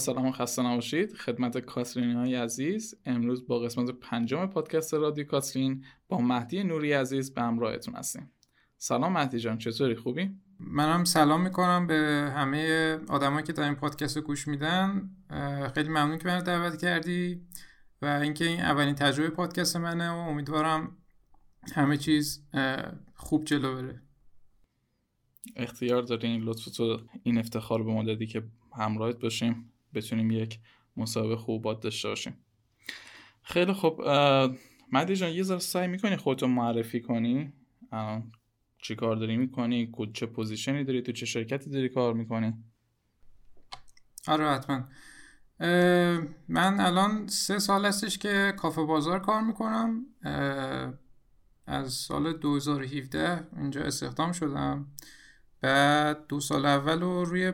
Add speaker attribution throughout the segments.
Speaker 1: سلام و خسته نباشید. خدمت کاسرین های عزیز. امروز با قسمت پنجم پادکست رادیو کاسرین با مهدی نوری عزیز به همراهتون هستیم. سلام مهدی جان چطوری؟ خوبی؟
Speaker 2: منم سلام می‌کنم به همه آدمایی که در این پادکست رو گوش میدن. خیلی ممنون که منو دعوت کردی و اینکه این اولین تجربه پادکست منه و امیدوارم همه چیز خوب جلو بره.
Speaker 1: اختیار داری این لطف تو این افتخار به ما دادی که همراهت باشیم. بتونیم یک مسابقه خوب داشته باشیم. خیلی خوب مدی جان یه ذره سعی می‌کنی خودتو معرفی کنی؟ چی کار داری می‌کنی؟ چه پوزیشنی داری؟ تو چه شرکتی داری کار می‌کنی؟
Speaker 2: آره حتما. من الان سه سال هستش که کافه بازار کار می‌کنم. از سال 2017 اینجا استخدام شدم. بعد دو سال اول رو روی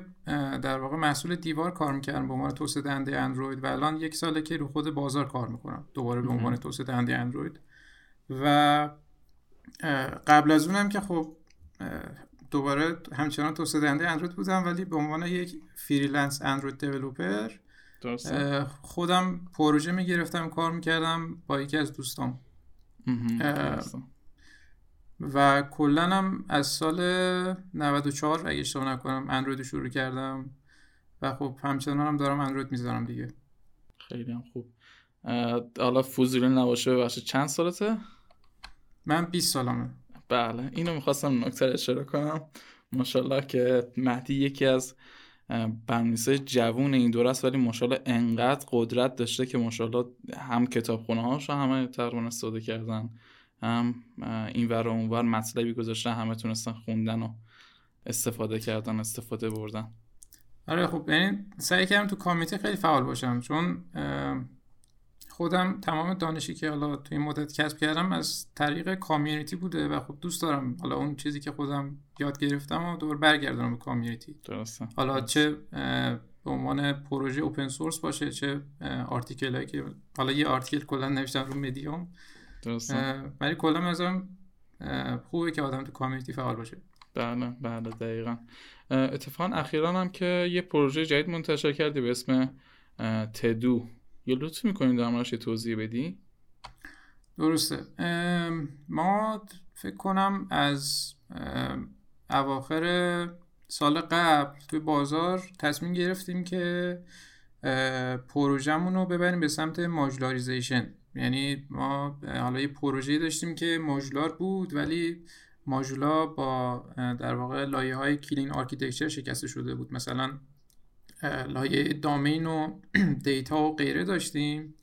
Speaker 2: در واقع محصول دیوار کار می‌کردم. به عنوان توسعه دهنده اندروید و الان یک ساله که رو خود بازار کار می‌کنم. دوباره به عنوان توسعه دهنده اندروید. و قبل از اونم که خب دوباره همچنان توسعه دهنده اندروید بودم ولی به عنوان یک freelance Android developer خودم پروژه می‌گرفتم کار می‌کردم با یکی از دوستان و کلا هم از سال 94 اگه اشتباه نکنم اندروید شروع کردم و خب همچنان هم دارم اندروید می‌ذارم دیگه.
Speaker 1: خیلی هم خوب. حالا فوزولی نباشه ببخشید چند سالته؟
Speaker 2: من 20 سالمه.
Speaker 1: بله اینو می‌خواستم نکته اشاره کنم. ماشاءالله که مهدی یکی از برنامه‌نویسای جوون این دور است ولی ماشاءالله انقدر قدرت داشته که ماشاءالله هم کتابخونه هاشو همه تقریبا استفاده کردن. هم این ور اون ور مطلبی گذاشتن همه تونستن خوندن و استفاده کردن استفاده بردن.
Speaker 2: آره خب یعنی سعی کردم تو کامیته خیلی فعال باشم چون خودم تمام دانشی که حالا تو این مدت کسب کردم از طریق کامیونیتی بوده و خب دوست دارم حالا اون چیزی که خودم یاد گرفتم و دور برگردونم به کامیونیتی.
Speaker 1: درسته.
Speaker 2: حالا چه به عنوان پروژه اوپن سورس باشه چه آرتیکل هایی که حالا یه آرتیکل کلا نوشتم رو مدیوم درسته. ولی کلا مثلا خوبه که آدم تو کامیونیتی فعال باشه.
Speaker 1: بله بله دقیقا. اتفاقا اخیرا هم که یه پروژه جدید منتشر کردی به اسم تدو. یه لطف می‌کنیم در یه توضیح بدی؟
Speaker 2: درسته. ما فکر کنم از اواخر سال قبل توی بازار تصمیم گرفتیم که پروژهمون رو ببریم به سمت modularization یعنی ما حالا یه پروژه داشتیم که ماژولار بود ولی ماژولا با در واقع لایه های clean architecture شکسته شده بود. مثلا لایه domain و data و غیره داشتیم.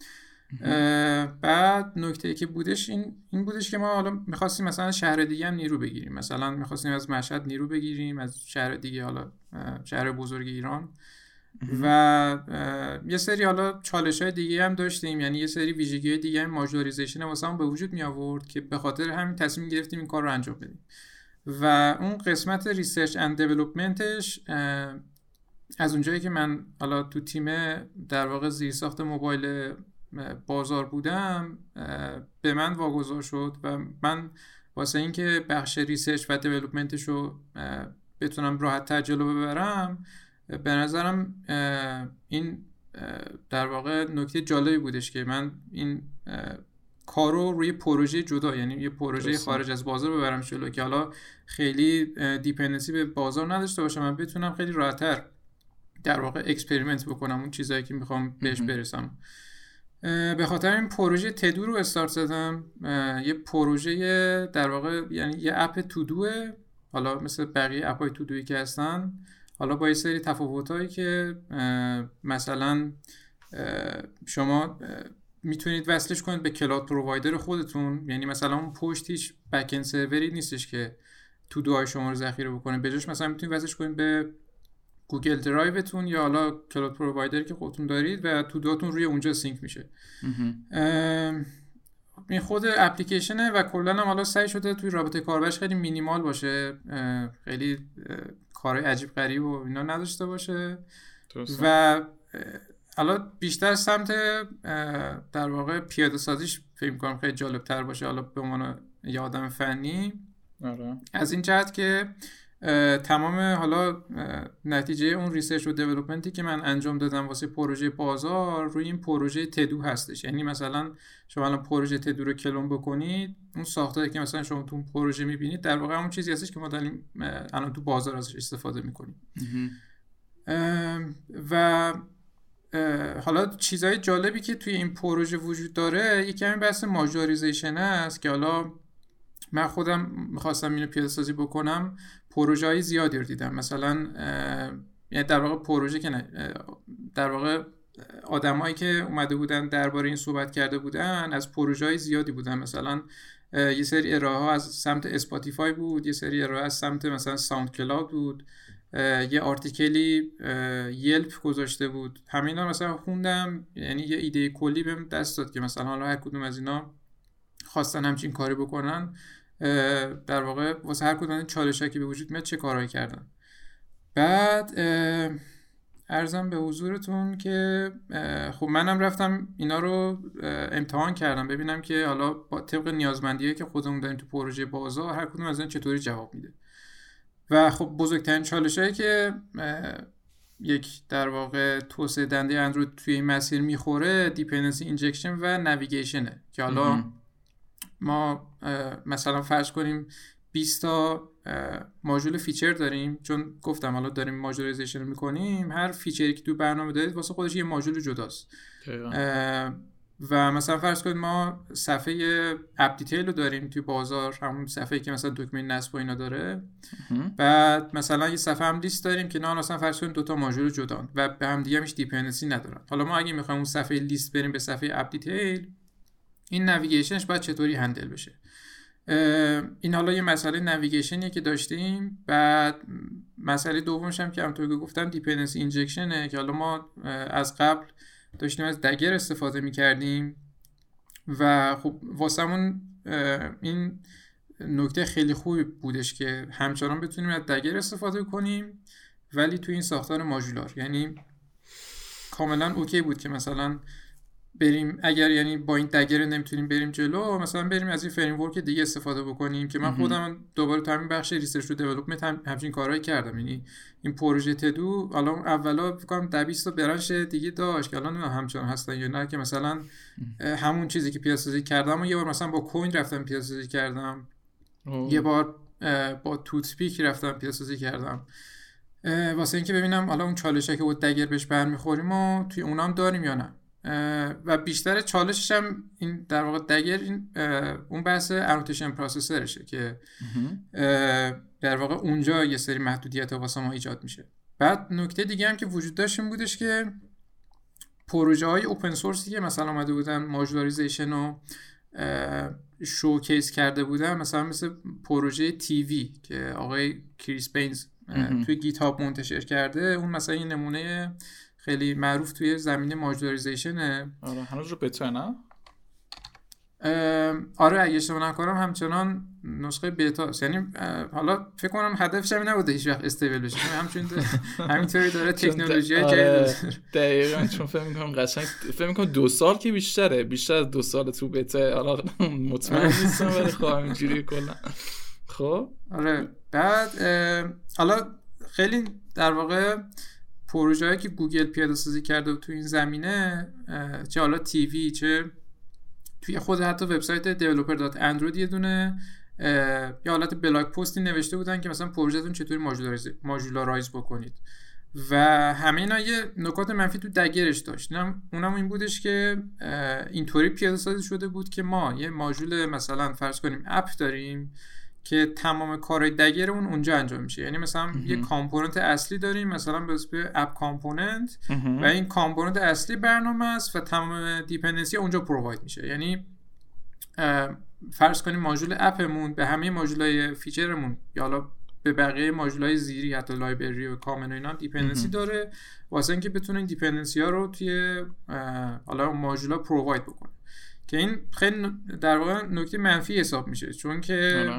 Speaker 2: بعد نکته که بودش این این بودش که ما حالا می‌خواستیم مثلا شهر دیگه هم نیرو بگیریم. مثلا می‌خواستیم از مشهد نیرو بگیریم از شهر دیگه حالا شهر بزرگ ایران. و یه سری حالا چالش های دیگه هم داشتیم. یعنی یه سری ویژگی های دیگه هم modularization واسه هم به وجود می آورد که به خاطر همین تصمیم گرفتیم این کار رو انجام بدیم. و اون قسمت research and development ش از اونجایی که من حالا تو تیم در واقع زیرساخت موبایل بازار بودم به من واگذار شد و من واسه اینکه بخش research و development ش رو بتونم راحت تر جلو ببرم به نظرم این در واقع نکته جالبی بودش که من این کارو روی پروژه جدا یعنی یه پروژه خارج از بازار ببرم جلو که حالا خیلی dependency به بازار نداشته باشم من بتونم خیلی راحتتر در واقع experiment بکنم اون چیزهایی که می‌خوام بهش برسم. به خاطر این پروژه todo رو استارت زدم. یه پروژه در واقع یعنی یه app todo ه حالا مثل بقیه app ای todo یی که هستن. حالا با یه سری تفاوتهایی که مثلا شما می‌تونید وصلش کنید به cloud provider خودتون. یعنی مثلا اون پشت هیچ back server ی نیستش که todo های شما رو ذخیره بکنه. بجاش مثلا می‌تونید وصلش کنید به Google Drive تون یا حالا cloud provider ی که خودتون دارید و todo تون روی اونجا sync میشه. این خود اپلیکیشنه و کلا هم حالا سعی شده توی رابط کاربریش خیلی مینیمال باشه خیلی کارهای عجیب غریب و اینا نداشته باشه. و حالا بیشتر سمت در واقع پیاده سازیش فکر کنم خیلی جالب تر باشه. حالا به عنوان یه آدم فنی آره. از این جهت که تمام حالا نتیجه اون research و development ی که من انجام دادم واسه پروژه بازار روی این پروژه todo هستش. یعنی مثلا شما الان پروژه تدو رو کلون بکنید اون ساختاری که مثلا شما تو پروژه می‌بینید در واقع اون چیزی هستش که ما داریم الان تو بازار ازش استفاده می‌کنیم. و حالا چیزهای جالبی که توی این پروژه وجود داره یکی همین بحث ماژوریزیشن است که حالا من خودم می‌خواستم اینو پیاده سازی بکنم پروژه های زیادی رو دیدم. مثلا یعنی در واقع پروژه که نه در واقع آدمایی که اومده بودن درباره این صحبت کرده بودن از پروژه های زیادی بودن. مثلا یه سری ارائه ها از سمت Spotify بود یه سری ارائه از سمت مثلا SoundCloud بود یه article ی Yelp گذاشته بود. همینا مثلا خوندم یعنی یه ایده کلی بهم دست داد که مثلا حالا هر کدوم از اینا خواستن همچین کاری بکنن. در واقع واسه هر کدوم چالش که به وجود میاد چه کارهایی کردن. بعد عرضم به حضورتون که خب منم رفتم اینا رو امتحان کردم. ببینم که حالا با طبق نیازمندیه که خودمون داریم تو پروژه بازار هر کدوم از این چطوری جواب میده. و خب بزرگترین چالش هایی که یک در واقع توسعه دهنده اندروید توی این مسیر می‌خوره dependency injection و navigation ه که حالا ما مثلا فرض کنیم 20 تا ماژول feature داریم. چون گفتم حالا داریم modularization می‌کنیم هر feature ی که تو برنامه دارید واسه خودش یه ماژول جداست. و مثلا فرض کنید ما صفحه app detail رو داریم توی بازار همون صفحه که مثلا دکمه نصب و اینا داره. بعد مثلا یه صفحه هم لیست داریم که نه مثلا فرض کنید دو تا ماژول جدان و به هم دیگه هیچ dependency ندارن. حالا ما اگه می‌خوایم اون صفحه لیست بریم به صفحه app detail این navigation ش باید چطوری handle بشه. این حالا یه مسئله navigation یه که داشتیم. بعد مسئله دومش هم که همونطور که گفتم dependency injection ه که حالا ما از قبل داشتیم از Dagger استفاده می‌کردیم. و خب واسمون این نکته خیلی خوبی بودش که همچنان بتونیم از Dagger استفاده کنیم ولی تو این ساختار ماژولار. یعنی کاملا OK بود که مثلا بریم اگر یعنی با این Dagger نمی‌تونیم بریم جلو مثلا بریم از این framework دیگه استفاده بکنیم که من خودم دوباره تو همین بخش research و development هم همچین کارهایی کردم. یعنی این پروژه todo الان اولا فکر کنم 20 تا branch دیگه داشت که الان همچنان هستن یا نه که مثلا همون چیزی که پیاده کردم و یه بار مثلا با Koin رفتم پیاده کردم. یه بار با Toothpick رفتم پیاده کردم. واسه اینکه ببینم حالا اون چالشه که با دگر بهش برمیخوریم و توی اونام داریم یا نه. و بیشتر چالشش هم این در واقع دگر این اون بحث انوتیشن پروسسورشه که در واقع اونجا یه سری محدودیت واسه ما ایجاد میشه. بعد نکته دیگه هم که وجود داشت این بودش که پروژه های اوپن سورسی که مثلا آمده بودن ماژولاریزیشن و شوکیس کرده بودن مثلا مثل پروژه تیوی که آقای کریس بینز توی گیت هاب منتشر کرده اون مثلا این نمونه خیلی معروف توی زمینه ماژولاریزیشنه
Speaker 1: آره هنوز رو بتا نه؟
Speaker 2: آره اگه اشتباه نکنم همچنان نسخه بتا یعنی حالا فکر کنم هدفش همین نبوده هیچ وقت استیبل بشه. همچنین همینطوری داره تکنولوژی آره
Speaker 1: دقیقاً چون فکر می‌کنم قشنگ فکر می‌کنم دو سال که بیشتره. بیشتر از دو سال تو بتا حالا مطمئن نیستم ولی خب همینجوری کلا. خب؟
Speaker 2: آره بعد حالا خیلی در واقع پروژه که گوگل پیاده سازی کرده تو این زمینه چه حالا TiVi چه توی خود حتی وبسایت developer.android یه دونه یه حالت blog post ی نوشته بودن که مثلا پروژهتون چطوری modularize بکنید. و همه اینا یه نکات منفی تو Dagger ش داشت. اونم این بودش که اینطوری پیاده سازی شده بود که ما یه ماژول مثلا فرض کنیم app داریم. که تمام کارهای Dagger اون اونجا انجام میشه. یعنی مثلا یه component اصلی داریم مثلا به اسم app component و این component اصلی برنامه است و تمام dependency اونجا provide میشه. یعنی فرض کنیم ماژول app مون به همه ماژولای feature مون یا حالا به بقیه ماژولای زیری حتی library و common و اینا dependency داره. واسه اینکه بتونه dependency ها رو توی حالا ماژولا provide بکنه که این خیلی در واقع نکته منفی حساب میشه. چون که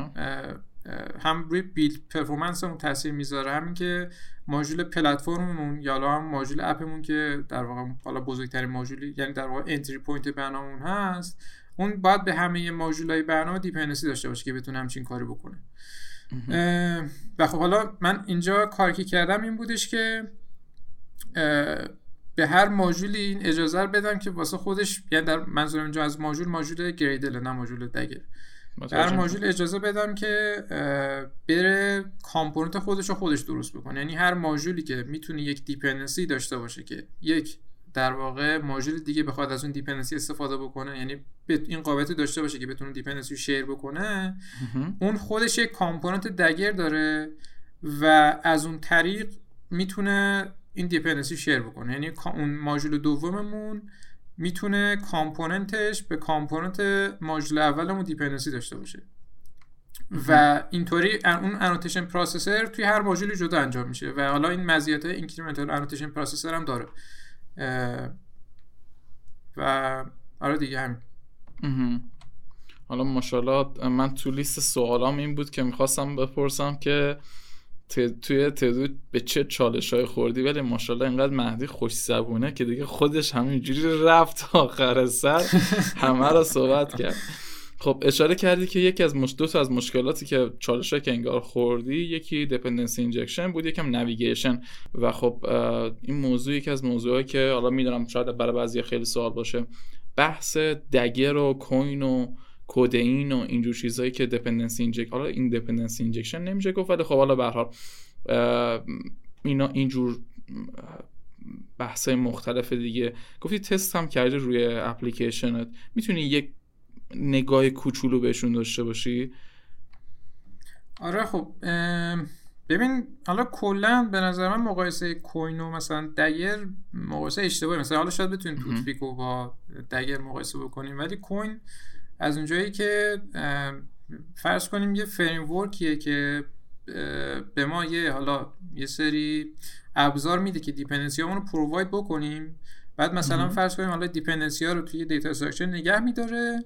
Speaker 2: هم روی build performance اون تاثیر می‌ذاره همین که ماژول پلتفرممون یا هم ماژول app مون که در واقع حالا بزرگترین ماژولی یعنی در واقع entry point برنامهمون هست اون باید به همه ماژولای برنامه dependency داشته باشه که بتونه همچین کاری بکنه. و خب حالا من اینجا کاری که کردم این بودش که به هر ماژولی این اجازه بدم که واسه خودش یعنی در منظورم اینجا از ماژول ماژول Gradle نه ماژول Dagger هر ماژول اجازه بدم که بره component خودش رو خودش درست بکنه. یعنی هر ماژولی که می‌تونه یک dependency داشته باشه که یک در واقع ماژول دیگه بخواد از اون dependency استفاده بکنه یعنی این قابلیت داشته باشه که بتونه dependency رو share بکنه اون خودش یک component Dagger داره و از اون طریق می‌تونه این dependency share بکنه. یعنی اون ماژول دوممون می‌تونه component ش به component ماژول اولمون dependency داشته باشه. و اینطوری اون annotation processor توی هر ماژولی جدا انجام میشه و حالا این مزیت incremental annotation processor هم داره. و آره دیگه همین.
Speaker 1: حالا ماشاءالله من تو لیست سوالام این بود که می‌خواستم بپرسم که توی تدو به چه چالش های خوردی ولی ماشاءالله اینقدر مهدی خوش زبونه که دیگه خودش همینجوری رفت آخر سر. همه را صحبت کرد. خب اشاره کردی که یکی از مش... دو تا از مشکلاتی که چالش که انگار خوردی یکی dependency injection بود یکم navigation و خب این موضوع یکی از موضوعایی که حالا می‌دونم شاید برای بعضی خیلی سوال باشه. بحث Dagger و Koin و Kodein و اینجور چیزهایی که dependency inject حالا این dependency injection نمیشه گفت ولی خب حالا به حال اینا اینجور بحث مختلف دیگه. گفتی تست هم کردی روی اپلیکیشنت. می‌تونی یک نگاه کوچولو بهشون داشته باشی؟
Speaker 2: آره خب ببین حالا کلا به نظر من مقایسه Koin و مثلا Dagger مقایسه اشتباهی. مثلا حالا شاید بتونیم Toothpick و با Dagger مقایسه بکنیم ولی Koin از اونجایی که فرض کنیم یه framework یه که به ما یه حالا یه سری ابزار میده که dependency رو provide بکنیم. بعد مثلا فرض کنیم حالا dependency ها رو توی data structure نگه میداره.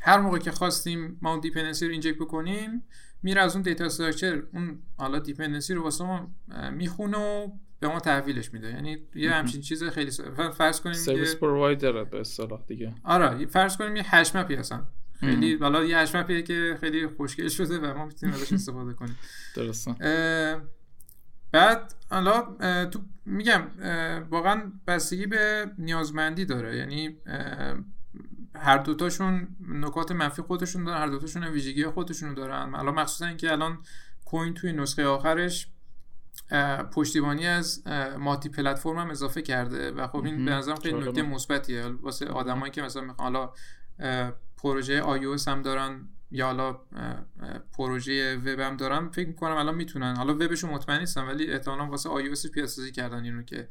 Speaker 2: هر موقع که خواستیم ما اون dependency رو inject بکنیم میره از اون data structure اون حالا dependency رو واسه ما می‌خونه و به ما تحویلش میده. یعنی یه همچین چیز خیلی فرض کنیم
Speaker 1: service provider به اصطلاح دیگه.
Speaker 2: آره فرض کنیم یه hash map ی هستن. خیلی حالا یه hash map یه که خیلی خوشگل شده و ما می‌تونیم ازش استفاده کنیم.
Speaker 1: درسته.
Speaker 2: بعد حالا تو میگم واقعا بستگی به نیازمندی داره. یعنی هر دوتاشون نکات منفی خودشون دارن هر دوتاشون ویژگی خودشون دارن. الان مخصوصا اینکه الان کوین توی نسخه آخرش پشتیبانی از ماتی پلتفرم هم اضافه کرده و خب این به نظرم خیلی نکته مثبتیه. واسه آدمایی که مثلا می‌خوان حالا پروژه آی هم دارن یا حالا پروژه وب هم دارن فکر می‌کنم الان می‌تونن. حالا وبشون مطمئن نیستم ولی احتمالاً واسه آی او پیاده‌سازی کردن اینو که.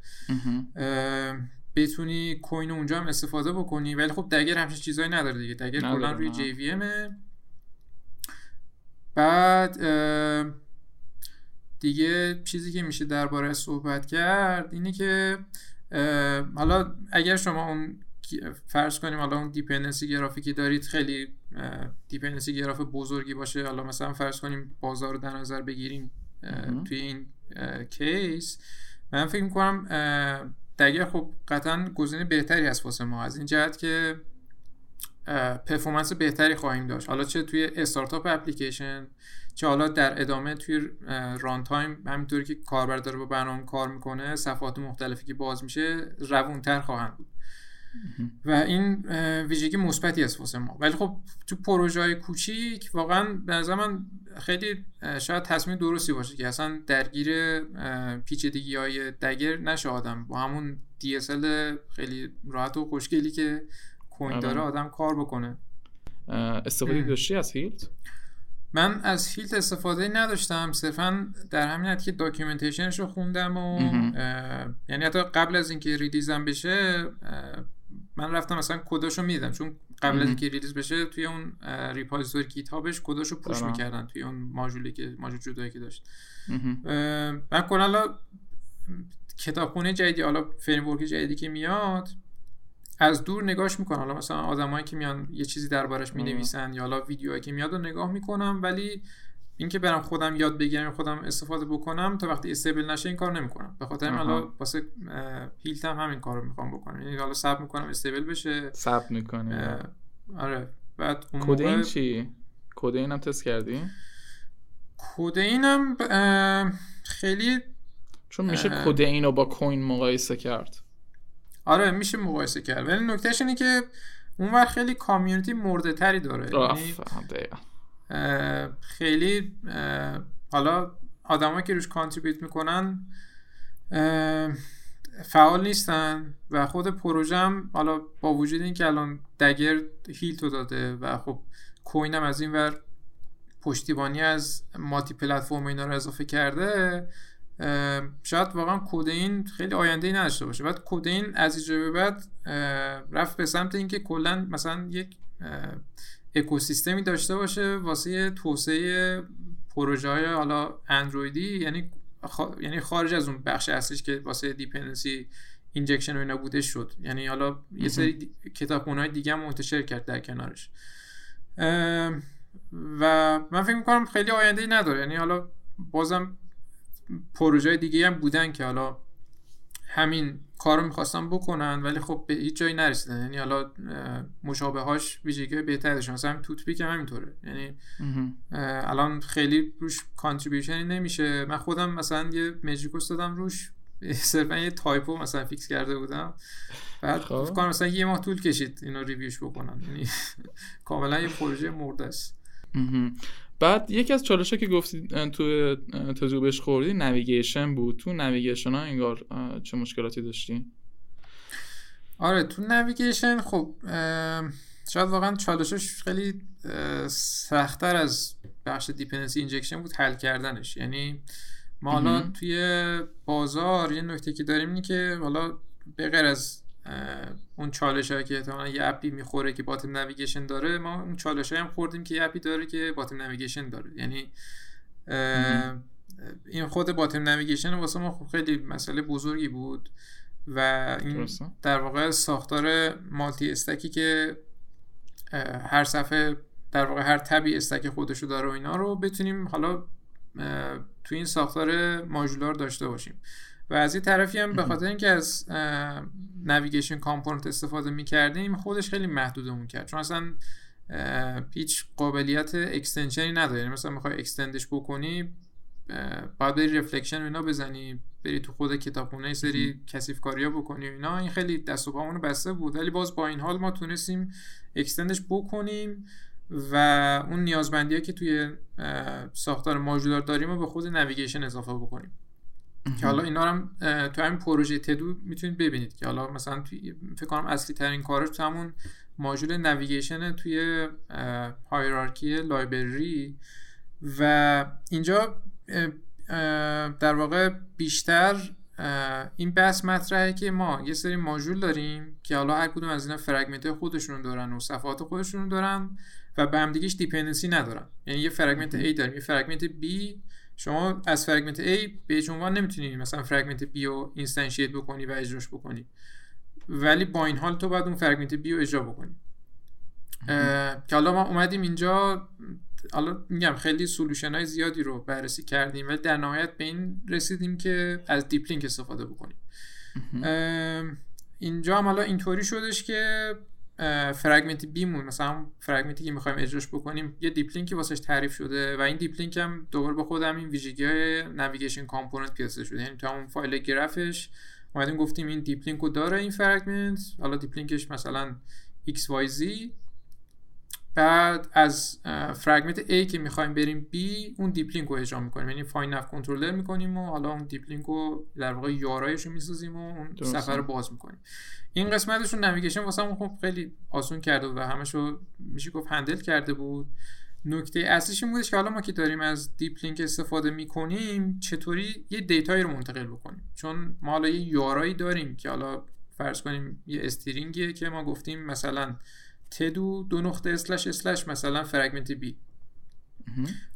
Speaker 2: بتونی کوین اونجا هم استفاده بکنی. ولی خب دگر همچین چیزایی نداره دیگه. دگر کلا روی جی وی بعد دیگه چیزی که میشه درباره صحبت کرد اینه که حالا اگر شما اون فرض کنیم حالا اون dependency graph ی که دارید خیلی dependency graph بزرگی باشه حالا مثلا فرض کنیم بازار رو در نظر بگیریم توی این case من فکر می‌کنم Dagger خب قطعا گزینه بهتری هست واسه ما از این جهت که performance بهتری خواهیم داشت. حالا چه توی startup application چه حالا در ادامه توی runtime همینطوری که کاربر داره با برنامه کار می‌کنه صفحات مختلفی که باز میشه روونتر خواهند بود. و این ویژگی مثبتی است واسه ما. ولی خب تو پروژه های کوچیک واقعا به نظر من خیلی شاید تصمیم درستی باشه که اصلا درگیر پیچیدگی های Dagger نشه آدم. با همون DSL خیلی راحت و خوشگلی که Koin داره آره. آدم کار بکنه.
Speaker 1: استفاده داشتی از Hilt؟
Speaker 2: من از Hilt استفاده نداشتم صرفا در همین حد که documentation ش رو خوندم و یعنی حتی قبل از اینکه release هم بشه من رفتم مثلا کداشو میدم چون قبل از اینکه release بشه توی اون repository GitHub ش کداشو push می‌کردن توی اون ماژولی که ماژول جدایی که داشت. من کلا کتابخونه جدیدی حالا فریم جدیدی که میاد از دور نگاش می‌کنم. حالا مثلا آدمایی که میان یه چیزی دربارش می‌نویسن یا حالا ویدیوهایی که میاد رو نگاه می‌کنم ولی اینکه برم خودم یاد بگیرم خودم استفاده بکنم تا وقتی استیبل نشه این کار نمی‌کنم. به خاطر حالا واسه هیلتم همین کار رو می‌خوام بکنم. یعنی حالا صبر می‌کنم استیبل بشه.
Speaker 1: صبر می‌کنی.
Speaker 2: آره. بعد
Speaker 1: کد این چی؟ کد اینم تست کردی؟
Speaker 2: کدین هم خیلی
Speaker 1: چون میشه کدین رو با کوین مقایسه کرد.
Speaker 2: آره میشه مقایسه کرد. ولی نکتهش اینه که اونور خیلی کامیونیتی مرده تری داره. یعنی خیلی حالا آدمایی که روش کانتریبیوت می‌کنن فعال نیستن و خود پروژه هم حالا با وجود اینکه الان دگر هیلتو داده و خب کوین هم از این ور پشتیبانی از مالتی پلتفرم اینا رو اضافه کرده شاید واقعا کودین خیلی آینده ای نداشته باشه. بعد کودین از اینجا به بعد رفت به سمت اینکه کلا مثلا یک اکوسیستمی داشته باشه واسه توسعه پروژه های حالا اندرویدی یعنی یعنی خارج از اون بخش اصلیش که واسه دیپندنسی injection و اینا بوده شد. یعنی حالا یه سری کتابخونه‌های دیگه هم منتشر کرد در کنارش. و من فکر می‌کنم خیلی آینده ای نداره. یعنی حالا بازم پروژه دیگه هم بودن که حالا همین کار رو می‌خواستن بکنن ولی خب به هیچ جایی نرسیدن. یعنی حالا مشابه هاش ویژگی بهتر داشتن مثلا همین toothpick هم همینطوره. یعنی الان خیلی روش contribution ی نمیشه. من خودم مثلا یه merge request دادم روش. صرفا یه typo مثلا fix کرده بودم. بعد خب. کنم مثلا یه ماه طول کشید اینا review ش بکنن. یعنی کاملا یه پروژه مرده است.
Speaker 1: بعد یکی از چالش که گفتی تو تجربه‌ش خوردی navigation بود. تو navigation ها انگار چه مشکلاتی داشتی؟
Speaker 2: آره تو navigation خب شاید واقعا challenge ش خیلی سختتر از بخش dependency injection بود حل کردنش. یعنی ما حالا توی بازار یه نکته که داریم اینه که حالا به غیر از اون چالش هایی که احتمالا یه app ی می‌خوره که bottom navigation داره ما اون چالش هم خوردیم که یه app ی داره که bottom navigation داره. یعنی این خود bottom navigation واسه ما خب خیلی مسئله بزرگی بود و این در واقع ساختار multi stack ی که هر صفحه در واقع هر tab ی stack خودشو داره و اینا رو بتونیم حالا تو این ساختار ماژولار داشته باشیم. و از این طرفی هم به خاطر اینکه از navigation component استفاده می‌کردیم خودش خیلی محدودمون کرد. چون اصلا هیچ قابلیت extension ی نداره. یعنی مثلا می‌خوای extend ش بکنی باید بری reflection و اینا بزنی بری تو خود کتابخونه سری کثیف کاریا بکنی و اینا. این خیلی دست و پامونو بسته بود. ولی باز با این حال ما تونستیم extend ش بکنیم و اون نیازمندی که توی ساختار ماژولار داریم رو به خود navigation اضافه بکنیم. که حالا اینا هم تو همین پروژه todo می‌تونید ببینید که حالا مثلا توی فکر کنم اصلی ترین کارش تو همون ماژول navigation توی hierarchy library و اینجا در واقع بیشتر این بحث مطرحه که ما یه سری ماژول داریم که حالا هر کدوم از اینا fragment خودشون دارن و صفحات خودشون دارن و به هم دیگه‌ش dependency ندارن. یعنی یه fragment A داریم یه fragment B شما از fragment A به هیچ عنوان نمی‌تونی مثلا fragment B رو instantiate بکنی و اجراش بکنی. ولی با این حال تو باید اون fragment B رو اجرا بکنی. که حالا ما اومدیم اینجا حالا میگم خیلی solution های زیادی رو بررسی کردیم و در نهایت به این رسیدیم که از deep link استفاده بکنیم. اینجا هم حالا اینطوری شدش که fragment B مون مثلا fragment ی که می‌خوایم اجراش بکنیم یه deep link ی واسش تعریف شده و این deep link هم دوباره به خودم این ویژگی های navigation component پیاده شده. یعنی تو اون فایل گرافش اومدیم گفتیم این deep link رو داره این fragment حالا deep link ش مثلا xyz بعد از fragment A که می‌خوایم بریم B اون deep link رو اجرا می‌کنیم. یعنی find nav controller می‌کنیم و حالا اون deep link رو در واقع URI ش رو می‌سازیم و اون صفحه رو باز می‌کنیم. این قسمتشون navigation واسه خب خیلی آسون کرده و همشو میشه گفت handle کرده بود. نکته اصلیش این بودش که حالا ما که داریم از deep link استفاده می‌کنیم چطوری یه data یی رو منتقل بکنیم؟ چون ما حالا یه URI یی داریم که حالا فرض کنیم یه string یه که ما گفتیم مثلا todo دو نقطه slash slash مثلا fragment B.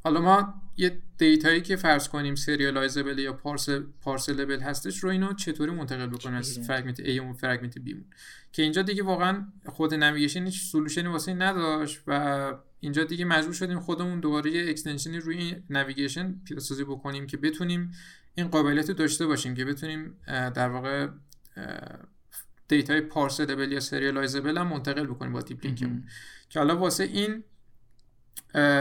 Speaker 2: حالا ما یه data یی که فرض کنیم serializable یا pars parcelable هستش رو اینو چطوری منتقل بکنیم از fragment A و fragment B مون؟ که اینجا دیگه واقعا خود navigation هیچ solution ی واسه نداشت و اینجا دیگه مجبور شدیم خودمون دوباره یه extension ی روی navigation پیاده‌سازی بکنیم که بتونیم این قابلیت رو داشته باشیم که بتونیم در واقع data ی parcelable یا serializable هم منتقل بکنیم با deep link مون. که حالا واسه این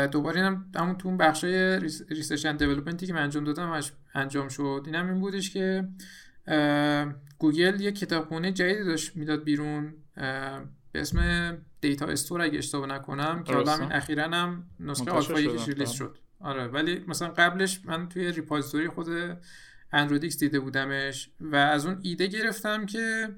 Speaker 2: دوباره اینم همون تو اون بخشای research and development ی که من انجام دادم انجام شد. اینم این بودش که گوگل یه کتابخونه جدیدی داشت می‌داد بیرون به اسم DataStore اگه اشتباه نکنم که حالا همین اخیرا هم نسخه آلفایی که release شد. آره. ولی مثلا قبلش من توی repository خود AndroidX دیده بودمش و از اون ایده گرفتم که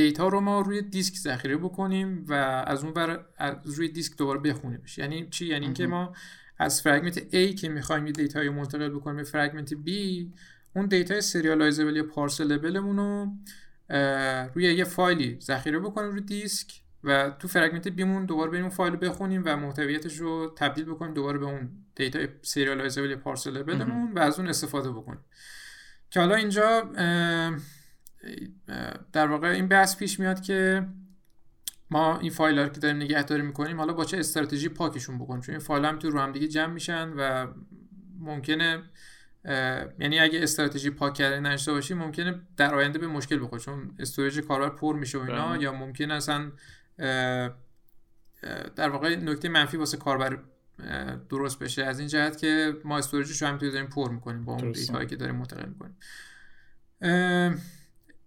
Speaker 2: data رو ما روی disk ذخیره بکنیم و از اون بر روی disk دوباره بخونیمش. یعنی چی؟ یعنی اینکه ما از fragment A که می‌خوایم یه data یی منتقل بکنیم به fragment B اون data serializable یا parcelable مون رو روی یه فایلی ذخیره بکنیم روی disk و تو fragment B مون دوباره بریم اون فایل رو بخونیم و محتویاتش رو تبدیل بکنیم دوباره به اون data serializable یا parcelable مون و از اون استفاده بکنیم. که حالا اینجا در واقع این بحث پیش میاد که ما این فایل ها که داریم نگهداری می‌کنیم حالا با چه استراتژی پاکشون بکنیم؟ چون این فایل هم رو هم دیگه جمع میشن و ممکنه یعنی اگه استراتژی پاک کردن نداشته باشی ممکنه در آینده به مشکل بخوره چون storage کاربر پر میشه و اینا بله. یا ممکنه اصلا در واقع نکته منفی واسه کاربر درست بشه. از این جهت که ما storage ش رو هم داریم پر می‌کنیم با اون data یی که داریم منتقل می‌کنیم.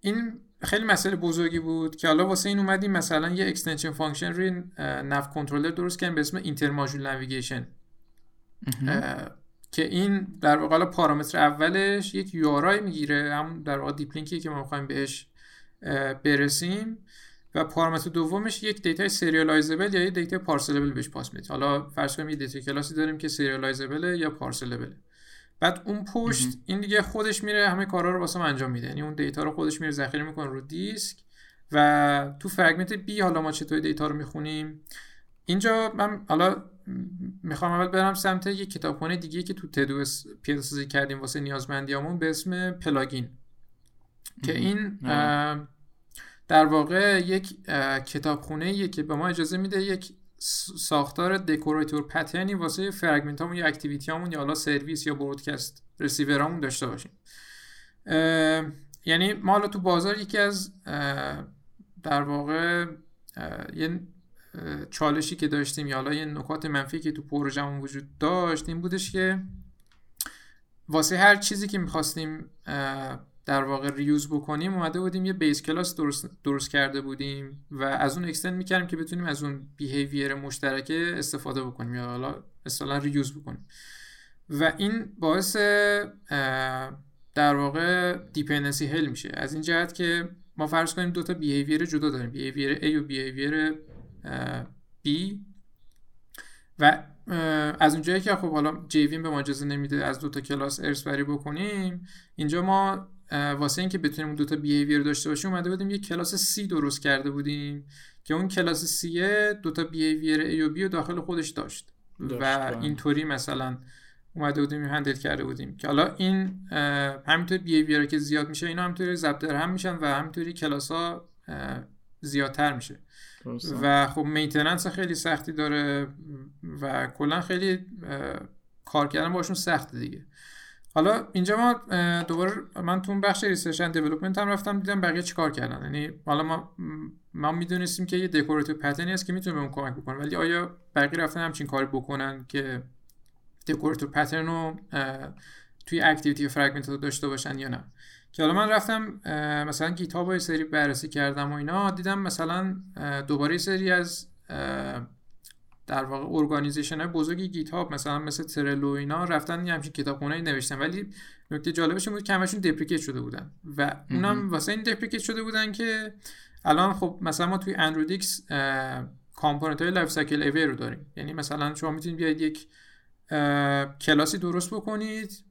Speaker 2: این خیلی مسئله بزرگی بود که حالا واسه این اومدیم مثلا یه extension function روی nav controller درست کردیم به اسم inter module navigation که این در واقع پارامتر اولش یک URI می‌گیره همون در واقع deep link ی که ما می‌خوایم بهش برسیم و پارامتر دومش یک data serializable یا یک data parcelable بهش pass میده. حالا فرض کنیم یه data class ی داریم که serializable یا parcelable بعد اون پشت این دیگه خودش میره همه کارا رو واسه انجام میده. یعنی اون data رو خودش میره ذخیره می‌کنه رو دیسک و تو fragment B حالا ما چطور data رو می‌خونیم؟ اینجا من حالا می‌خوام اول برم سمت یه کتابخونه دیگه که تو تدوس پیاده سازی کردیم واسه نیازمندیامون به اسم plugin که این در واقع یک کتابخونه که به ما اجازه میده یک ساختار decorator pattern ی واسه fragment همون یا activity همون یا حالا سرویس یا broadcast receiver امون داشته باشیم. یعنی ما حالا تو بازار یکی از در واقع یه چالشی که داشتیم یا حالا یه نکات منفی که تو پروژمون وجود داشت این بودش که واسه هر چیزی که می‌خواستیم در واقع reuse بکنیم اومده بودیم یه base class درست, درست کرده بودیم و از اون extend می‌کردیم که بتونیم از اون behavior مشترکه استفاده بکنیم یا حالا اصلا reuse بکنیم. و این باعث در واقع dependency hell میشه. از این جهت که ما فرض کنیم دو تا behavior جدا داریم behavior A و behavior B. و از اونجایی که خب حالا JVM به ما اجازه نمیده از دو تا کلاس ارث بری بکنیم اینجا ما واسه اینکه بتونیم دو تا behavior داشته باشیم اومده بودیم یه کلاس C درست کرده بودیم که اون کلاس C دو تا behavior A و B رو داخل خودش داشت, و اینطوری مثلا اومده بودیم handle کرده بودیم. که حالا این همینطور behavior که زیاد میشه اینا همینطوری ضرب در هم میشن و همینطوری کلاس ها زیادتر میشه. و خب maintenance خیلی سختی داره و کلا خیلی کار کردن باشون سخته دیگه. حالا اینجا ما دوباره من تو اون بخش research and development هم رفتم دیدم بقیه چیکار کردن. یعنی حالا ما ما می‌دونستیم که یه decorator pattern ی هست که می‌تونه بهمون کمک بکنه ولی آیا بقیه رفتن همچین کاری بکنن که decorator pattern رو توی activity fragment داشته باشن یا نه؟ که حالا من رفتم مثلا GitHub سری بررسی کردم و اینا دیدم مثلا دوباره سری از در واقع organization های بزرگی GitHub مثلا مثل Trello اینا رفتن یه همچین کتابخونه نوشتن. ولی نکته جالبش بود که همشون deprecate شده بودن و اونم واسه این deprecate شده بودن که الان خب مثلا ما توی AndroidX component های lifecycle aware رو داریم. یعنی مثلا شما می‌تونید بیاید یک کلاسی درست بکنید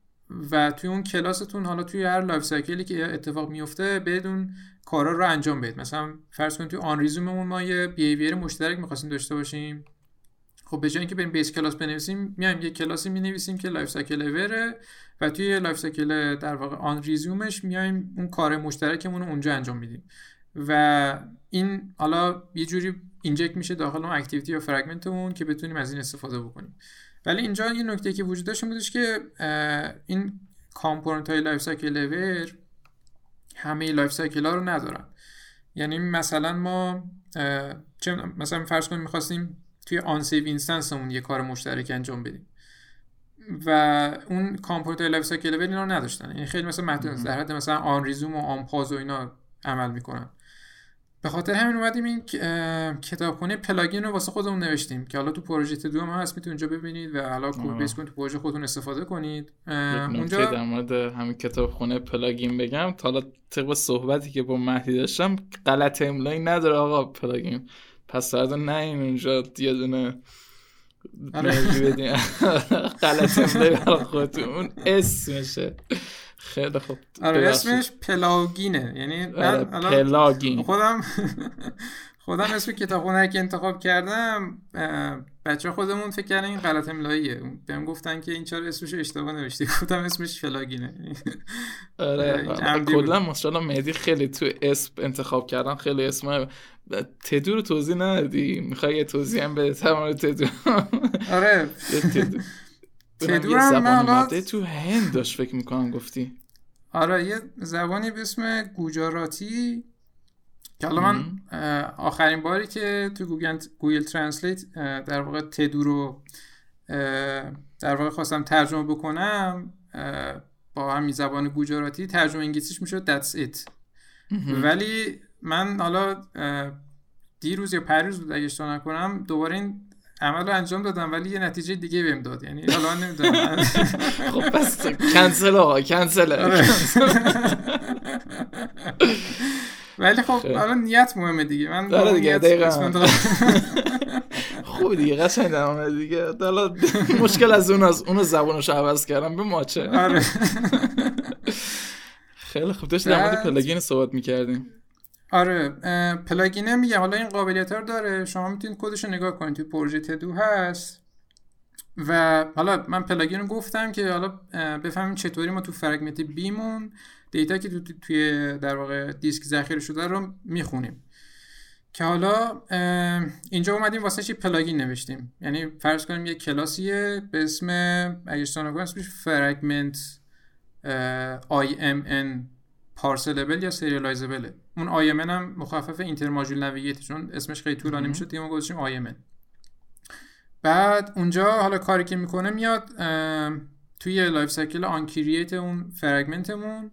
Speaker 2: و توی اون کلاستون حالا توی هر lifecycle ی که اتفاق میفته بدون کارا رو انجام بدید. مثلا فرض کنید توی onResume مون ما یه behavior مشترک می‌خواستیم داشته باشیم. خب به جای اینکه بریم base class بنویسیم میایم یه کلاسی می‌نویسیم که lifecycle aware ه و توی lifecycle در واقع onResume ش میایم اون کار مشترکمون رو اونجا انجام میدیم. و این حالا یه جوری inject میشه داخل اون activity یا fragment مون که بتونیم از این استفاده بکنیم. ولی اینجا یه نکته که وجود داشت بودش که این component های lifecycle aware همه lifecycle ها رو ندارن. یعنی مثلا ما چه مثلا فرض کنیم می‌خواستیم توی onSaveInstance مون یه کار مشترک انجام بدیم. و اون کامپوننت لایف سایکل اینا رو نداشتن. این یعنی خیلی مثلا متن در حد مثلا آن ریزوم و آن پاز و اینا عمل می‌کنن. به خاطر همین اومدیم این کتابخونه پلاگین رو واسه خودمون نوشتیم که حالا تو پروژه دو هم هست می‌تونید اونجا ببینید و حالا کد بیس کنید تو پروژه خودتون استفاده کنید.
Speaker 1: اونجا در مورد همین کتابخونه پلاگین بگم. تا حالا طبق صحبتی که با مهدی داشتم غلط املایی نداره آقا پلاگین. پس فردا نه این اونجا یه دونه آره. غلط املایی برای خودتون. اون اسمشه خیلی خوب.
Speaker 2: آره اسمش پلاگینه. یعنی
Speaker 1: آره پلاگین.
Speaker 2: خودم خودم اسم کتابخونه که انتخاب کردم بچه خودمون فکر کردن این غلط املاییه. بهم گفتن که این چرا اسمش اشتباه نوشتی. گفتم اسمش فلاگینه
Speaker 1: آره کلا ماشاءالله مهدی خیلی تو اسم انتخاب کردن خیلی اسم تدو رو توضیح ندادی؟ می‌خوای یه توضیح هم بده تمام تدو.
Speaker 2: آره.
Speaker 1: تدو هم تو هند داشت فکر می‌کنم گفتی.
Speaker 2: آره یه زبانی به اسم گوجاراتی که حالا من آخرین باری که تو گوگل, گوگل ترنسلیت در واقع تدو رو در واقع خواستم ترجمه بکنم با همین زبان گوجاراتی ترجمه انگلیسیش می‌شد that's it. ولی من حالا دیروز یا پریروز بود اگه اشتباه نکنم دوباره این عمل رو انجام دادم ولی یه نتیجه دیگه بهم داد. یعنی حالا نمی‌دونم.
Speaker 1: خب پس کنسل آقا کنسل
Speaker 2: آره. ولی خب حالا نیت مهمه دیگه. من
Speaker 1: داره دیگه دقیقا. خوب دیگه قشنگ در دیگه. حالا مشکل از اون از اون زبانش عوض کردم به ماچه.
Speaker 2: آره.
Speaker 1: خیلی خوب. داشت در مورد plugin صحبت می‌کردیم.
Speaker 2: آره plugin میگه حالا این قابلیت رو داره. شما می‌تونید کدش رو نگاه کنید توی پروژه تدو هست. و حالا من plugin رو گفتم که حالا بفهمیم چطوری ما تو fragment B مون data که تو توی در واقع دیسک ذخیره شده رو می‌خونیم. که حالا اینجا اومدیم واسه چی plugin نوشتیم؟ یعنی فرض کنیم یه کلاسیه به اسم اگه اشتباه اسمش fragment IMN parcelable یا serializable اون IMN هم مخفف inter module navigate چون اسمش خیلی طولانی می‌شد دیگه ما گذاشتیم IMN بعد اونجا حالا کاری که می‌کنه میاد توی lifecycle onCreate اون fragment مون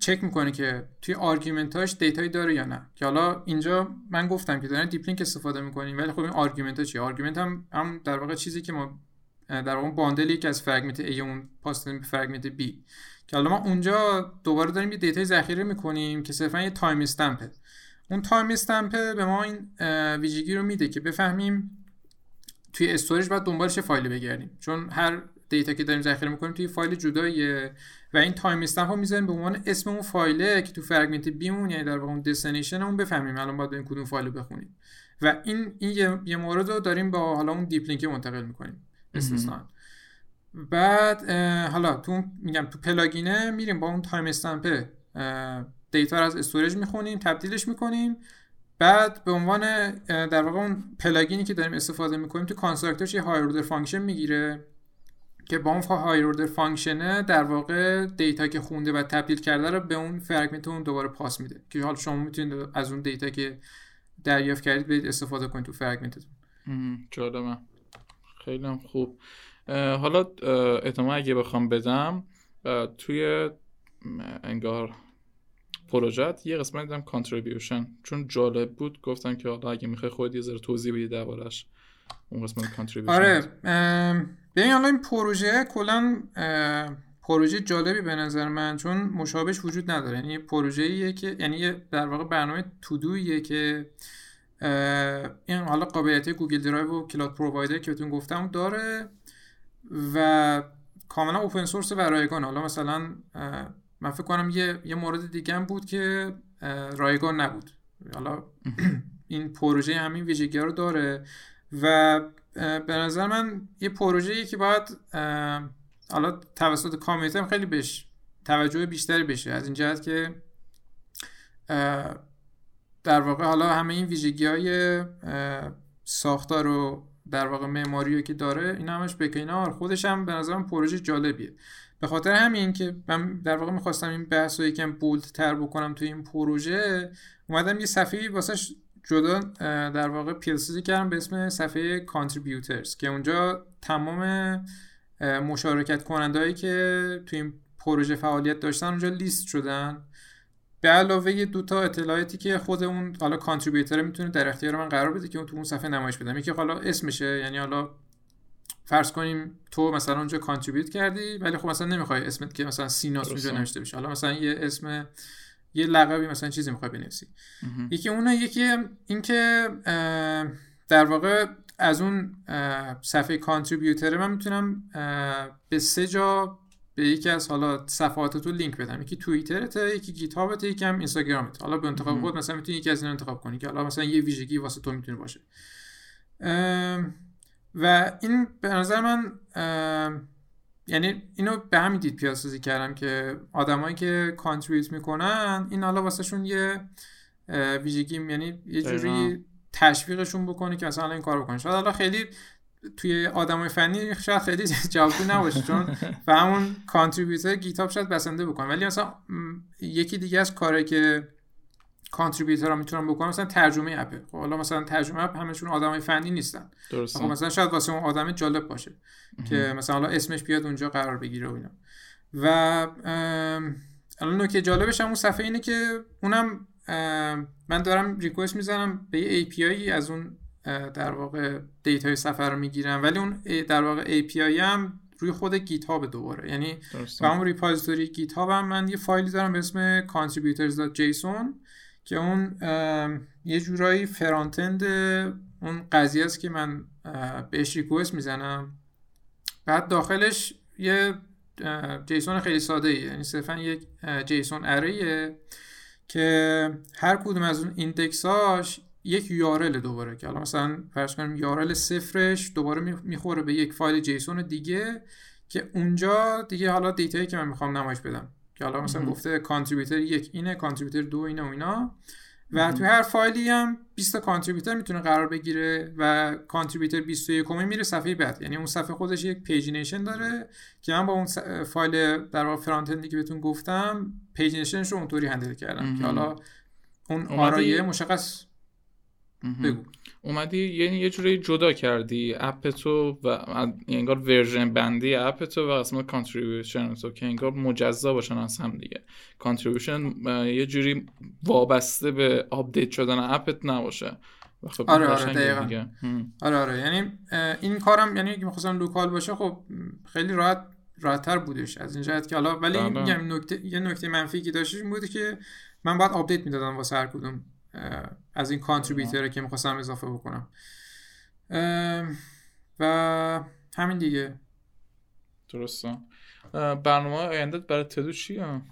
Speaker 2: چک می‌کنه که توی argument اش data یی داره یا نه. که حالا اینجا من گفتم که دارن deep link استفاده می‌کنیم ولی خب این argument ها چیه؟ argument هم هم در واقع چیزی که ما در واقع bundle که از fragment A اون pass به fragment B. که حالا ما اونجا دوباره داریم یه data ی ذخیره می‌کنیم که صرفا یه timestamp ه اون timestamp ه به ما این ویژگی رو میده که بفهمیم توی storage باید دنبال چه فایلی بگردیم. چون هر data که داریم ذخیره می‌کنیم توی فایل جداییه و این timestamp رو می‌ذاریم به عنوان اسم اون فایله که تو fragment B مون یعنی در واقع اون destination اون بفهمیم. الان باید این کدوم فایل بخونیم. و این این یه, مورد رو داریم با حالا اون deep link منتقل می‌کنیم. استثنا بعد حالا تو میگم تو plugin ه میریم با اون timestamp data رو از storage می‌خونیم تبدیلش می‌کنیم. بعد به عنوان در واقع اون plugin ی که داریم استفاده می‌کنیم تو constructor ش یه higher-order function می‌گیره که با اون higher-order function ه در واقع data که خونده و تبدیل کرده رو به اون fragment اون دوباره pass میده. که حالا شما می‌تونید از اون data که دریافت کردید استفاده کنید تو fragment تون
Speaker 1: جالبه. خیلی هم خوب. حالا ادامه اگه بخوام بدم توی انگار پروژت یه قسمت دیدم contribution چون جالب بود گفتم که حالا اگه می‌خوای خود یه ذره توضیح بدی دربارش اون قسمت contribution
Speaker 2: آره ببین حالا این پروژه کلا پروژه جالبی به نظر من چون مشابهش وجود نداره. یعنی پروژه ایه که یعنی در واقع برنامه todo یه که این حالا قابلیت گوگل درایو و cloud provider که بهتون گفتم داره. و کاملا open source و رایگان. حالا مثلا من فکر کنم یه, یه مورد دیگه هم بود که رایگان نبود. حالا این پروژه همین ویژگی رو داره و به نظر من یه پروژه که باید حالا توسط community هم خیلی بهش توجه بیشتری بشه. از این جهت که در واقع حالا همه این ویژگی های ساختار و در واقع معماری که داره این همش به کنار خودش هم به نظرم پروژه جالبیه. به خاطر همین که من در واقع می‌خواستم این بحث رو یکم بولد تر بکنم توی این پروژه اومدم یه صفحه واسه جدا در واقع پیلسیزی کردم به اسم صفحه کانتریبیوترز که اونجا تمام مشارکت کننده که توی این پروژه فعالیت داشتن اونجا لیست شدن. به علاوه یه دو تا اطلاعاتی که خود اون حالا کانتریبیوتور می‌تونه در اختیار من قرار بده که اون تو اون صفحه نمایش بدم. یکی حالا اسمشه یعنی حالا فرض کنیم تو مثلا اونجا کانتریبیوت کردی ولی خب مثلا نمی‌خوای اسمت که مثلا سیناس اونجا نوشته بشه. حالا مثلا یه اسم یه لقبی مثلا چیزی می‌خوای بنویسی. یکی اونه یکی اینکه در واقع از اون صفحه کانتریبیوتر من می‌تونم به سه جا به یکی از حالا صفحات تو لینک بدم. یکی توییترته یکی گیت یکی هم اینستاگرامت حالا به انتخاب خود مثلا می‌تونی یکی از این انتخاب کنی که حالا مثلا یه ویژگی واسه تو می‌تونه باشه. و این به نظر من یعنی اینو به همین دید پیاسازی کردم که آدمایی که کانتریبیوت می‌کنن این حالا واسه شون یه ویژگی یعنی یه جوری تشویقشون بکنه که مثلا این کار بکنه شاید حالا خیلی توی آدمای فنی شاید خیلی جوابی نباشه چون و همون کانتریبیوتر گیتاب شاید بسنده بکنه. ولی مثلا یکی دیگه از کاری که کانتریبیوتور ها می‌تونن بکنن مثلا ترجمه اپه خب حالا مثلا ترجمه اپ همشون آدمای فنی نیستن. درسته. خب مثلا شاید واسه اون آدم جالب باشه که مثلا حالا اسمش بیاد اونجا قرار بگیره و اینا. و الان نکته جالبش هم اون صفحه اینه که اونم من دارم ریکوست می‌زنم به یه API از اون در واقع دیتای صفر رو می‌گیرم ولی اون در واقع API هم روی خود گیت هاب دوباره. یعنی با همون repository گیت هاب هم من یه فایلی دارم به اسم contributors.json که اون یه جورایی front-end اون قضیه است که من بهش request می‌زنم. بعد داخلش یه JSON خیلی ساده ای یعنی صرفا یک JSON array ه که هر کدوم از اون index اش یک URL دوباره که حالا مثلا فرض کنیم URL صفرش دوباره می‌خوره به یک فایل JSON دیگه که اونجا دیگه حالا data یی که من می‌خوام نمایش بدم. که حالا مثلا گفته contributor یک اینه contributor دو اینه و اینا. و تو هر فایلی هم 20 تا contributor می‌تونه قرار بگیره و contributor 21 میره صفحه بعد. یعنی اون صفحه خودش یک pagination داره که من با اون فایل در واقع front-end ی که بهتون گفتم pagination ش رو اونطوری handle کردم که حالا اون آرایه مشخص بگو.
Speaker 1: اومدی یعنی یه جوری جدا کردی app تو و انگار version بندی app تو و قسمت contribution تو که انگار مجزا باشن از هم دیگه. contribution یه جوری وابسته به update شدن app ت نباشه.
Speaker 2: خب آره آره آره آره. یعنی این کارم یعنی اگه می‌خواستم local باشه خب خیلی راحت راحتتر بودش از این جهت که حالا ولی بله. میگم نکته یه نکته منفی که داشتش این بود که من باید update می‌دادم واسه هر کدوم. از این contributor ه که می‌خواستم اضافه بکنم. و همین دیگه.
Speaker 1: درسته. برنامه آینده برای todo چیه؟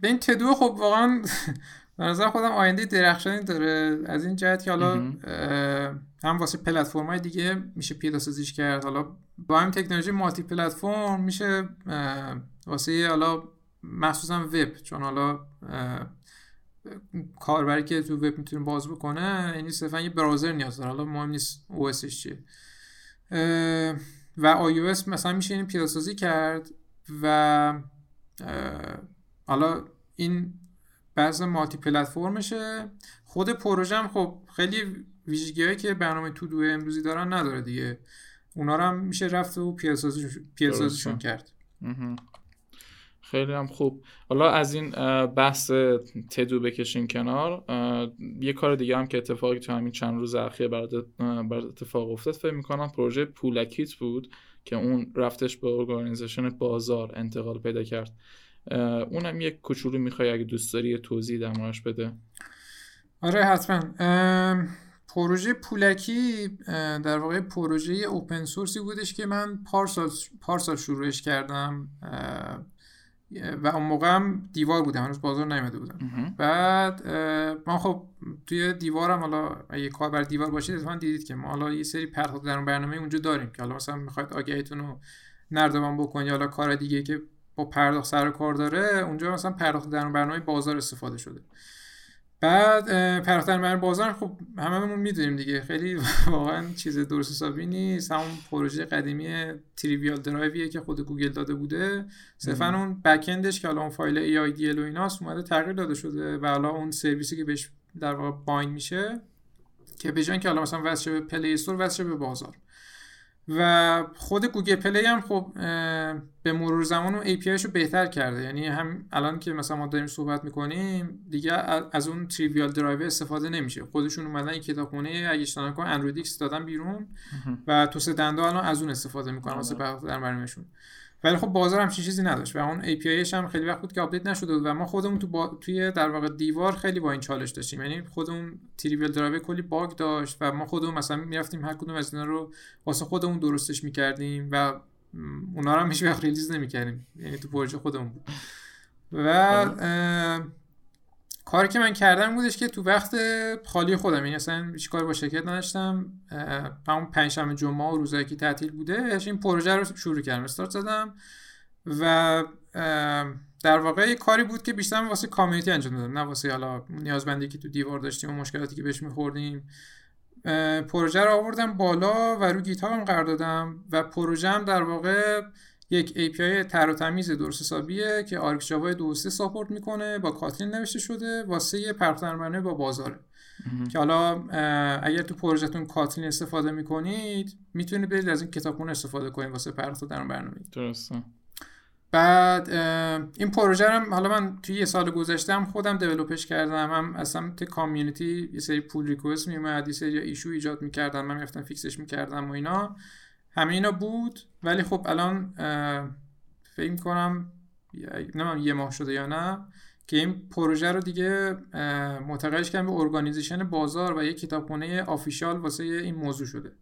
Speaker 2: به این todo خب واقعا به نظر خودم آینده درخشانی داره. از این جهت که حالا هم واسه پلتفرم های دیگه میشه پیدا سازیش کرد. حالا با همین تکنولوژی مالتی پلتفرم میشه واسه حالا مخصوصا وب. چون حالا کاربری که تو وب می‌تونه باز بکنه یعنی صرفا یه براوزر نیاز داره. حالا مهم نیست او اسش چیه. و iOS مثلا میشه این پیاده سازی کرد و حالا این بعض مالتی پلتفرمشه خود پروژه هم خب خیلی ویژگی هایی که برنامه تو دو امروزی دارن نداره دیگه. اونا رو هم میشه رفت و پیاده سازیشون کرد.
Speaker 1: خیلی هم خوب. حالا از این بحث تدو بکشین کنار یه کار دیگه هم که اتفاقی تو همین چند روز اخیر برات اتفاق افتاد فکر می‌کنم پروژه پولکیت بود که اون رفتش به ارگانیزیشن بازار انتقال پیدا کرد. اونم یک کوچولو می‌خوای اگه دوست داری توضیح در بده.
Speaker 2: آره حتما. پروژه پولکی در واقع پروژه اوپن سورسی بودش که من پارسال پارسال شروعش کردم. و اون موقع هم دیوار بوده هنوز بازار نیومده بودم. بعد ما خب توی دیوارم حالا اگه کار بر دیوار باشید اتفاقا دیدید که ما حالا یه سری پرداخت در برنامه اونجا داریم که حالا مثلا می‌خواید آگهیتون رو نردبان بکنید حالا کار دیگه که با پرداخت سر کار داره اونجا مثلا پرداخت در برنامه بازار استفاده شده. بعد پرداخت در برنامه بازار خب هممون می‌دونیم دیگه. خیلی واقعا چیز درست حسابی نیست. همون پروژه قدیمی Trivial Drive یه که خود گوگل داده بوده. صرفا اون back-end ش که حالا اون فایل AIDL و ایناست اومده تغییر داده شده و حالا اون سرویسی که بهش در واقع bind میشه که به که حالا مثلا وصل به Play Store وصل به بازار. و خود گوگل پلی هم خب به مرور زمان اون API رو بهتر کرده. یعنی هم الان که مثلا ما داریم صحبت می‌کنیم دیگه از اون تریویال درایو استفاده نمیشه. خودشون اومدن این کتابخونه اگه اشتباه نکنم اندروید ایکس دادن بیرون و تو سه دنده الان از اون استفاده می‌کنن واسه در برنامه‌شون. ولی خب بازار هم چیزی نداشت و اون APIش هم خیلی وقت بود که آپدیت نشده بود و ما خودمون تو با... توی در واقع دیوار خیلی با این چالش داشتیم. یعنی خودمون تریویل درایو کلی باگ داشت و ما خودمون مثلا می‌رفتیم هر کدوم از اینا رو واسه خودمون درستش می‌کردیم و اونا رو هم هیچ وقت ریلیز نمی‌کردیم. یعنی تو پروژه خودمون بود. و آره. کاری که من کردم بودش که تو وقت خالی خودم یعنی اصلا هیچ کاری با شرکت نداشتم. همون پنجشنبه جمعه و روزایی که تعطیل بوده این پروژه رو شروع کردم استارت زدم و در واقع یه کاری بود که بیشتر واسه کامیونیتی انجام دادم نه واسه حالا نیازمندی که تو دیوار داشتیم و مشکلاتی که بهش میخوردیم. پروژه رو آوردم بالا و رو Git هم قرار دادم و پروژه هم در واقع یک API تر و تمیز درست حسابیه که RxJava 2 support می‌کنه با کاتلین نوشته شده واسه پرداخت بازاره که حالا اگر تو پروژهتون کاتلین استفاده می‌کنید می‌تونید برید از این کتابخونه استفاده کنید واسه در برنامه.
Speaker 1: درسته.
Speaker 2: بعد این پروژه هم حالا من توی یه سال گذشته هم خودم develop ش کردم. هم از سمت community یه سری pull request میومد یه سری issue ایجاد می‌کردم من می‌رفتم fix ش می‌کردم و اینا. همه اینا بود ولی خب الان فکر می‌کنم نمیم یه ماه شده یا نه که این پروژه رو دیگه متقلش کردم به ارگانیزیشن بازار و یه کتابخونه آفیشال واسه این موضوع شده.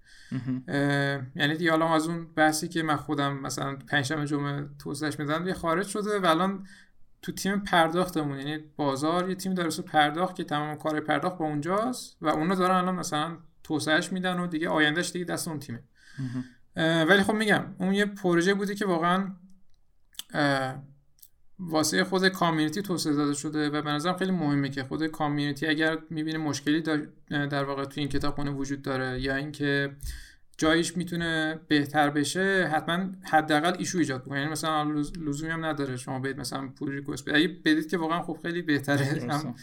Speaker 2: یعنی دیگه الان از اون بحثی که من خودم مثلا پنجشنبه جمعه توسعهش میدم یه خارج شده و الان تو تیم پرداختمون یعنی بازار یه تیم داره پرداخت که تمام کار پرداخت با اونجاست و اونا دارن الان مثلا توسعهش میدن و دیگه آیندهش دیگه دست اون تیمه. ولی خب میگم اون یه پروژه بودی که واقعا واسه خود کامیونیتی توسعه داده شده و به نظرم خیلی مهمه که خود کامیونیتی اگر می‌بینه مشکلی در واقع توی این کتابخونه وجود داره یا اینکه جایش می‌تونه بهتر بشه حتما حداقل ایشو ایجاد بکنه. یعنی مثلا لزومی هم نداره شما برید مثلا پول ریکوست بدید بدید که واقعا خب خیلی بهتره. هم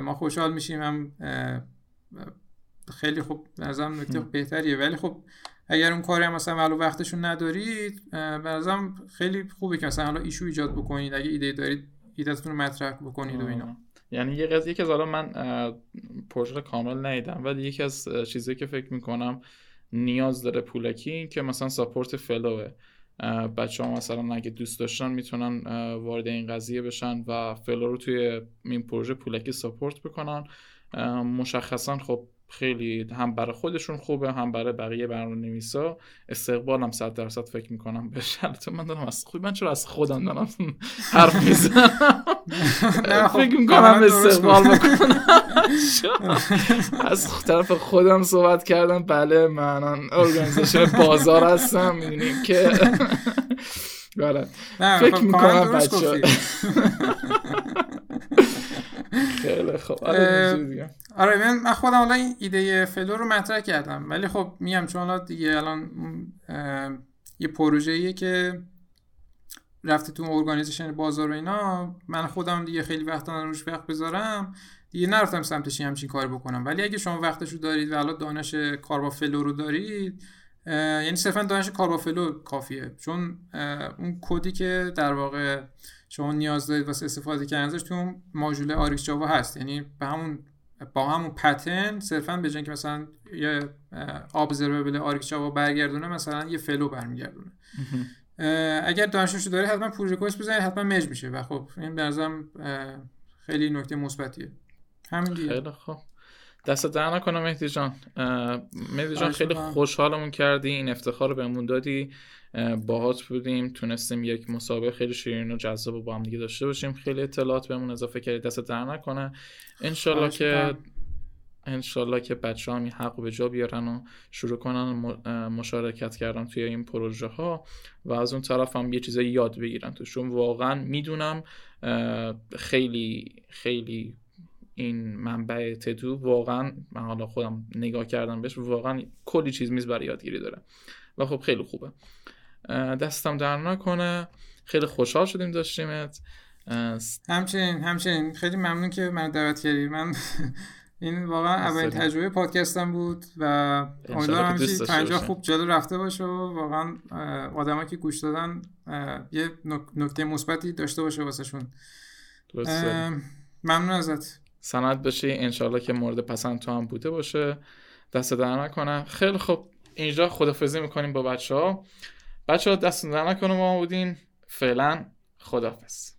Speaker 2: ما خوشحال میشیم هم خیلی خوب نظرم نکته بهتریه. ولی خب اگر اون کاری هم مثلا ولو وقتشون ندارید به خیلی خوبه که مثلا حالا ایشو ایجاد بکنید. اگه ایده دارید ایدهتون رو مطرح بکنید و اینا.
Speaker 1: یعنی یه قضیه که حالا من پروژه کامل ندیدم ولی یکی از چیزایی که فکر می‌کنم نیاز داره پولکی که مثلا ساپورت فلوه. بچه ها مثلا اگه دوست داشتن می‌تونن وارد این قضیه بشن و فلو رو توی این پروژه پولکی ساپورت بکنن. مشخصا خب خیلی هم برای خودشون خوبه هم برای بقیه برنامه نویسا استقبالم صد درصد فکر می‌کنم به شرط من دارم از خوب من چرا از خودم دارم حرف می‌زنم؟ خب، فکر می‌کنم استقبال بکنم. از طرف خودم صحبت کردم. بله من ارگانیزیشن بازار هستم می‌دونیم که. بله. فکر خب، می‌کنم بچه خیلی خوب. آره,
Speaker 2: من خودم حالا این ایده Flow رو مطرح کردم. ولی خب میگم چون حالا دیگه الان یه پروژه‌ایه که رفته تو organization بازار و اینا من خودم دیگه خیلی وقت روش وقت بذارم. دیگه نرفتم سمتش همچین کار بکنم. ولی اگه شما وقتش رو دارید و حالا دانش کار با Flow رو دارید یعنی صرفا دانش کار با Flow کافیه. چون اون کدی که در واقع شما نیاز دارید واسه استفاده کردن ازش تو ماژول آریکس جاوا هست. یعنی به همون با همون pattern صرفا به که مثلا یه observable RxJava برگردونه مثلا یه Flow برمیگردونه. اگر دانشش داره حتما pull request بزنید حتما مج میشه. و خب این به خیلی نکته مثبتیه. همین دیگه.
Speaker 1: خیلی خوب. دست در نکنم مهدی جان. مهدی جان خیلی خوشحالمون کردی این افتخار رو بهمون دادی. باهات بودیم تونستیم یک مسابقه خیلی شیرین و جذاب با هم دیگه داشته باشیم. خیلی اطلاعات بهمون اضافه کردی دست در نکنه. انشالله که انشالله که بچه هم حق به جا بیارن و شروع کنن مشارکت کردن توی این پروژه ها و از اون طرف هم یه چیزایی یاد بگیرن توشون. واقعا می‌دونم خیلی خیلی این منبع تدو واقعا من حالا خودم نگاه کردم بهش واقعا کلی چیز میز برای یادگیری داره. و خب خیلی خوبه. دستم در نکنه. خیلی خوشحال شدیم داشتیمت.
Speaker 2: همچنین همچنین. خیلی ممنون که من دعوت کردی. من این واقعا اولین تجربه پادکستم بود و امیدوارم همیشه تا خوب جلو رفته باشه و واقعا آدما که گوش دادن یه نکته مثبتی داشته باشه واسهشون. ممنون ازت.
Speaker 1: سند بشی انشالله که مورد پسند تو هم بوده باشه. دست در نکنه. خیلی خوب. اینجا خدافزی می‌کنیم با بچه ها بچه ها دست نکنه ما بودین. فعلا خدافز